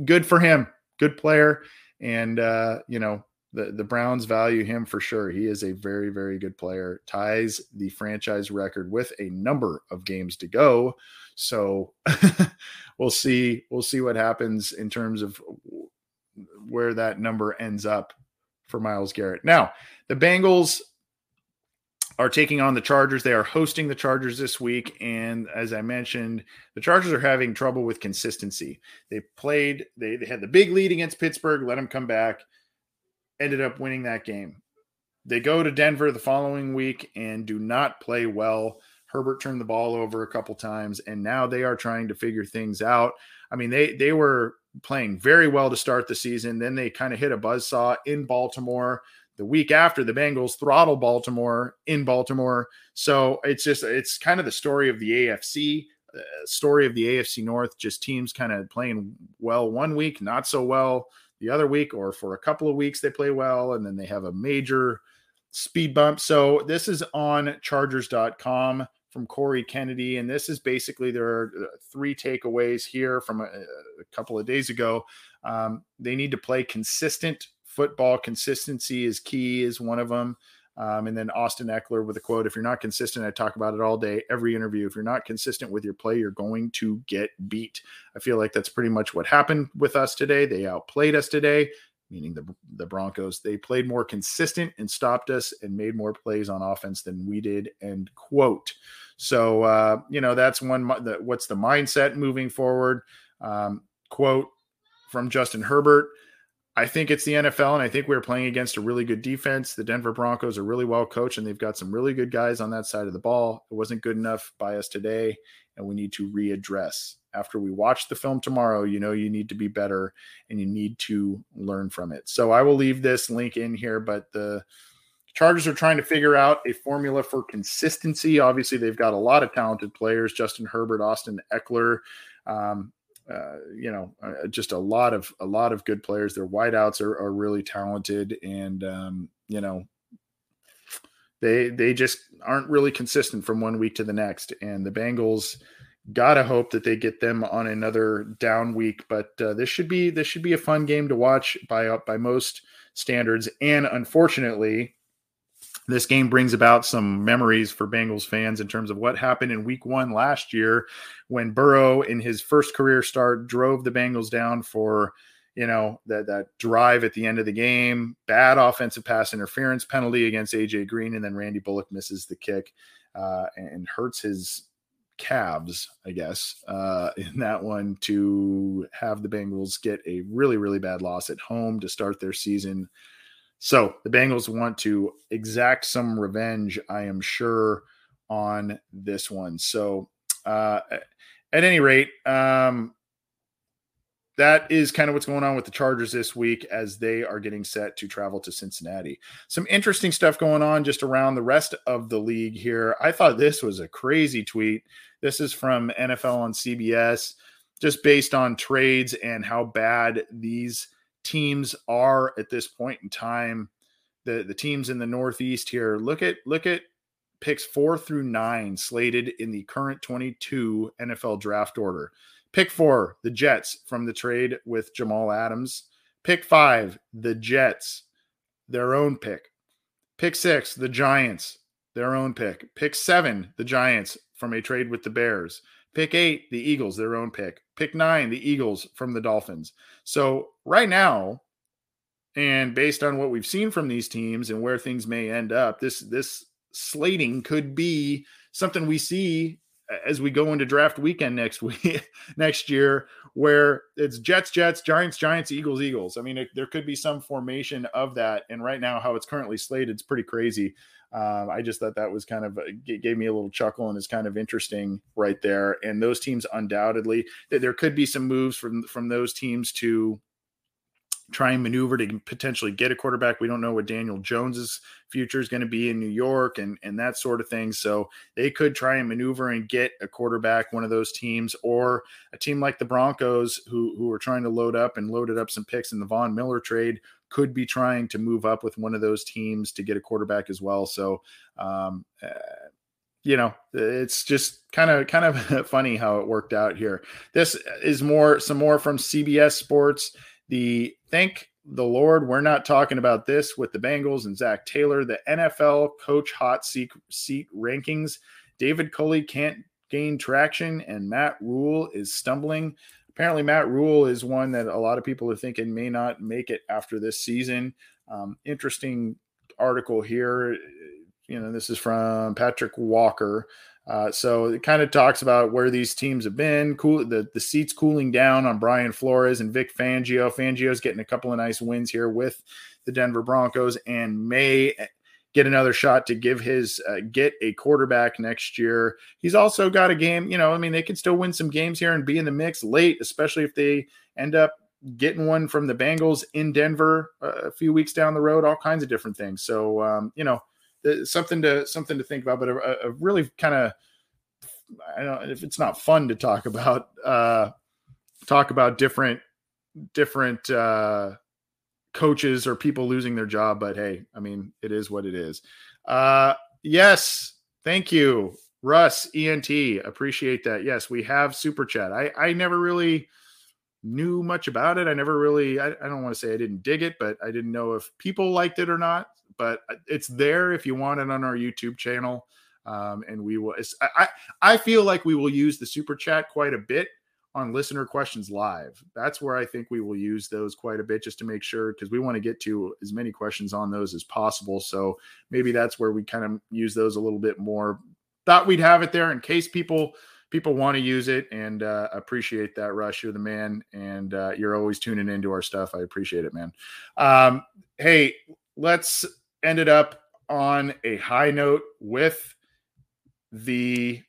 good for him. Good player. And, uh, you know, the, the Browns value him for sure. He is a very, very good player, ties the franchise record with a number of games to go. So <laughs> we'll see. We'll see what happens in terms of where that number ends up for Myles Garrett. Now, the Bengals are taking on the Chargers. They are hosting the Chargers this week. And as I mentioned, the Chargers are having trouble with consistency. They played, they, they had the big lead against Pittsburgh, let them come back ended up winning that game. They go to Denver the following week and do not play well. Herbert turned the ball over a couple times, and now they are trying to figure things out. I mean, they they were playing very well to start the season. Then they kind of hit a buzz saw in Baltimore. The week after, the Bengals throttle Baltimore in Baltimore. So it's just it's kind of the story of the AFC, uh, story of the AFC North. Just teams kind of playing well one week, not so well the other week, or for a couple of weeks they play well, and then they have a major speed bump. So this is on Chargers.com from Corey Kennedy, and this is basically there are uh, three takeaways here from a, a couple of days ago. Um, they need to play consistent football. Consistency is key, is one of them. Um, and then Austin Ekeler with a quote If you're not consistent, I talk about it all day, every interview. If you're not consistent with your play, you're going to get beat. I feel like that's pretty much what happened with us today. They outplayed us today, meaning the, the Broncos. They played more consistent and stopped us and made more plays on offense than we did. End quote. So, uh, you know, that's one. The, what's the mindset moving forward? Um, quote from Justin Herbert. I think it's the NFL, and I think we're playing against a really good defense. The Denver Broncos are really well coached, and they've got some really good guys on that side of the ball. It wasn't good enough by us today, and we need to readdress. After we watch the film tomorrow, you know you need to be better and you need to learn from it. So I will leave this link in here, but the Chargers are trying to figure out a formula for consistency. Obviously, they've got a lot of talented players Justin Herbert, Austin Ekeler. Um, uh, you know, uh, just a lot of a lot of good players. Their wideouts are, are really talented, and um, you know, they they just aren't really consistent from one week to the next. And the Bengals gotta hope that they get them on another down week. But uh, this should be this should be a fun game to watch by by most standards. And unfortunately, this game brings about some memories for Bengals fans in terms of what happened in week one last year when Burrow, in his first career start, drove the Bengals down for you know that that drive at the end of the game, bad offensive pass interference penalty against AJ Green, and then Randy Bullock misses the kick uh, and hurts his calves, I guess, uh, in that one to have the Bengals get a really really bad loss at home to start their season so the Bengals want to exact some revenge, I am sure, on this one. So uh, at any rate, um, that is kind of what's going on with the Chargers this week as they are getting set to travel to Cincinnati. Some interesting stuff going on just around the rest of the league here. I thought this was a crazy tweet. This is from NFL on CBS, just based on trades and how bad these teams are at this point in time. The the teams in the Northeast here. Look at look at picks four through nine slated in the current 22 NFL draft order. Pick four, the Jets from the trade with Jamal Adams. Pick five, the Jets, their own pick. Pick six, the Giants, their own pick. Pick seven, the Giants from a trade with the Bears. Pick eight, the Eagles, their own pick. Pick nine, the Eagles from the Dolphins. So right now, And based on what we've seen from these teams and where things may end up, this this slating could be something we see as we go into draft weekend next week <laughs> next year where it's jets jets giants giants eagles eagles. I mean it, there could be some formation of that. And right now how it's currently slated it's pretty crazy um, i just thought that was kind of gave me a little chuckle and is kind of interesting right there and those teams undoubtedly there could be some moves from from those teams to try and maneuver to potentially get a quarterback. We don't know what Daniel Jones's future is going to be in New York and and that sort of thing. So they could try and maneuver and get a quarterback, one of those teams, or a team like the Broncos, who who are trying to load up and loaded up some picks in the Von Miller trade, could be trying to move up with one of those teams to get a quarterback as well. So. Um, uh, you know it's just kind of kind of <laughs> funny how it worked out here this is more some more from cbs sports the thank the Lord we're not talking about this with the Bengals and Zac Taylor. The NFL coach hot seat, seat rankings. David Culley can't gain traction, and Matt Rhule is stumbling. Apparently, Matt Rhule is one that a lot of people are thinking may not make it after this season. Um, interesting article here. You know, this is from Patrick Walker. Uh, so it kind of talks about where these teams have been. Cool, the the seats cooling down on Brian Flores and Vic Fangio. Fangio's getting a couple of nice wins here with the Denver Broncos, and may get another shot to give his uh, get a quarterback next year. He's also got a game. You know, I mean, they can still win some games here and be in the mix late, especially if they end up getting one from the Bengals in Denver uh, a few weeks down the road. All kinds of different things. So um, you know something to something to think about, but a, a really kind of I don't if it's not fun to talk about uh, talk about different different uh, coaches or people losing their job, but hey, I mean it is what it is. Uh, yes, thank you, Russ ENT. Appreciate that. Yes, we have super chat. I I never really knew much about it. I never really I, I don't want to say I didn't dig it, but I didn't know if people liked it or not but it's there if you want it on our YouTube channel. Um, and we will. I I feel like we will use the super chat quite a bit on listener questions live. That's where I think we will use those quite a bit just to make sure because we want to get to as many questions on those as possible. So maybe that's where we kind of use those a little bit more. Thought we'd have it there in case people people want to use it and uh, appreciate that rush you're the man and uh, you're always tuning into our stuff i appreciate it man um, hey let's end it up on a high note with the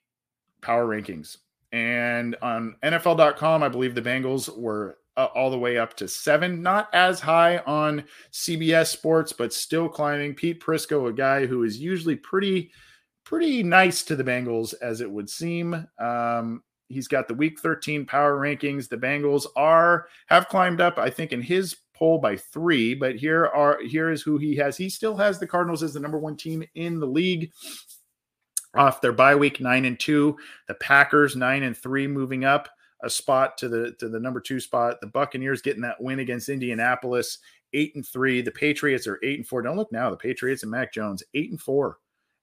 power rankings. And on NFL.com, I believe the Bengals were uh, all the way up to seven, not as high on CBS Sports, but still climbing. Pete Prisco, a guy who is usually pretty, pretty nice to the Bengals, as it would seem. Um, he's got the Week 13 power rankings. The Bengals are have climbed up, I think, in his poll by three, but here are here is who he has. He still has the Cardinals as the number one team in the league. Off their bye week, nine and two. The Packers nine and three, moving up a spot to the to the number two spot. The Buccaneers getting that win against Indianapolis, eight and three. The Patriots are eight and four. Don't look now. The Patriots and Mac Jones eight and four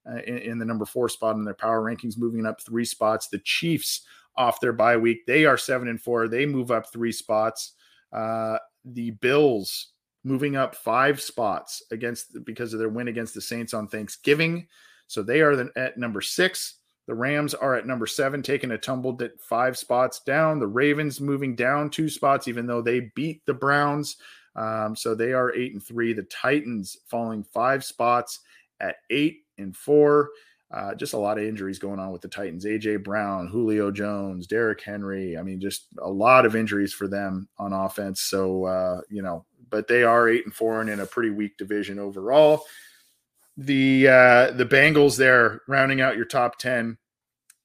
uh, in, in the number four spot in their power rankings, moving up three spots. The Chiefs off their bye week, they are seven and four. They move up three spots. Uh, the Bills moving up five spots against because of their win against the Saints on Thanksgiving. So they are at number six. The Rams are at number seven, taking a tumble at five spots down. The Ravens moving down two spots, even though they beat the Browns. Um, so they are eight and three. The Titans falling five spots at eight and four. Uh, just a lot of injuries going on with the Titans. AJ Brown, Julio Jones, Derrick Henry. I mean, just a lot of injuries for them on offense. So uh, you know, but they are eight and four and in a pretty weak division overall. The uh, the Bengals there rounding out your top ten,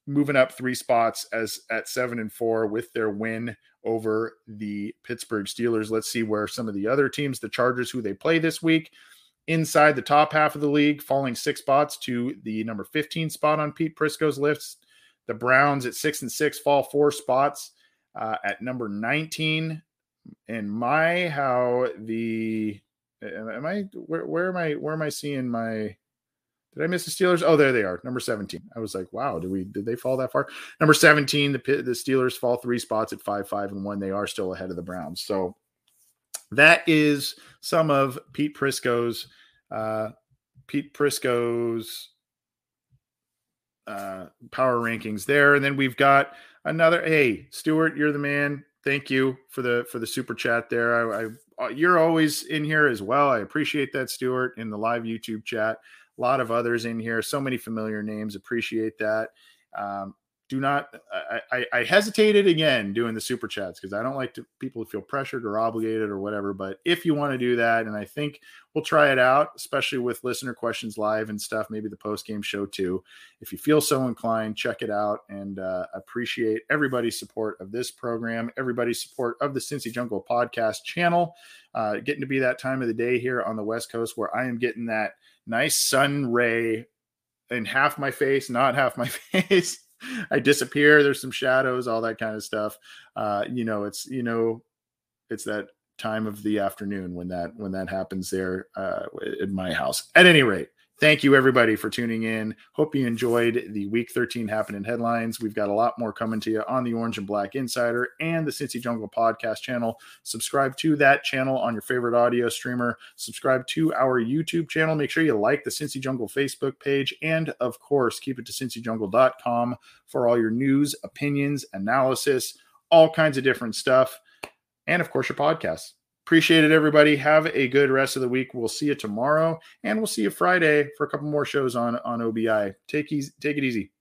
moving up three spots as at seven and four with their win over the Pittsburgh Steelers. Let's see where some of the other teams, the Chargers, who they play this week inside the top half of the league, falling six spots to the number 15 spot on Pete Prisco's list. The Browns at six and six fall four spots uh, at number 19. And my how the am I where where am I where am I seeing my did I miss the Steelers? Oh, there they are, number 17. I was like, wow, did we did they fall that far? Number 17, the the Steelers fall three spots at five, five, and one. They are still ahead of the Browns. So that is some of Pete Prisco's uh, Pete Prisco's uh, power rankings there, and then we've got another. Hey, Stuart, you're the man. Thank you for the for the super chat there. I, I uh, you're always in here as well. I appreciate that, Stuart, in the live YouTube chat. A lot of others in here. So many familiar names. Appreciate that. Um, do not I, I, hesitated again doing the super chats because i don't like to people to feel pressured or obligated or whatever but if you want to do that and i think we'll try it out especially with listener questions live and stuff maybe the post game show too. If you feel so inclined check it out and uh, appreciate everybody's support of this program everybody's support of the cincy jungle podcast channel. Uh, getting to be that time of the day here on the west coast where i am getting that nice sun ray in half my face not half my <laughs> face <laughs> I disappear. There's some shadows, all that kind of stuff. Uh, you know, it's you know, it's that time of the afternoon when that when that happens there uh, in my house. At any rate, Thank you, everybody, for tuning in. Hope you enjoyed the Week 13 Happening headlines. We've got a lot more coming to you on the Orange and Black Insider and the Cincy Jungle podcast channel. Subscribe to that channel on your favorite audio streamer. Subscribe to our YouTube channel. Make sure you like the Cincy Jungle Facebook page. And, of course, keep it to cincyjungle.com for all your news, opinions, analysis, all kinds of different stuff. And, of course, your podcasts. Appreciate it, everybody. Have a good rest of the week. We'll see you tomorrow, and we'll see you Friday for a couple more shows on on OBI. Take easy, take it easy.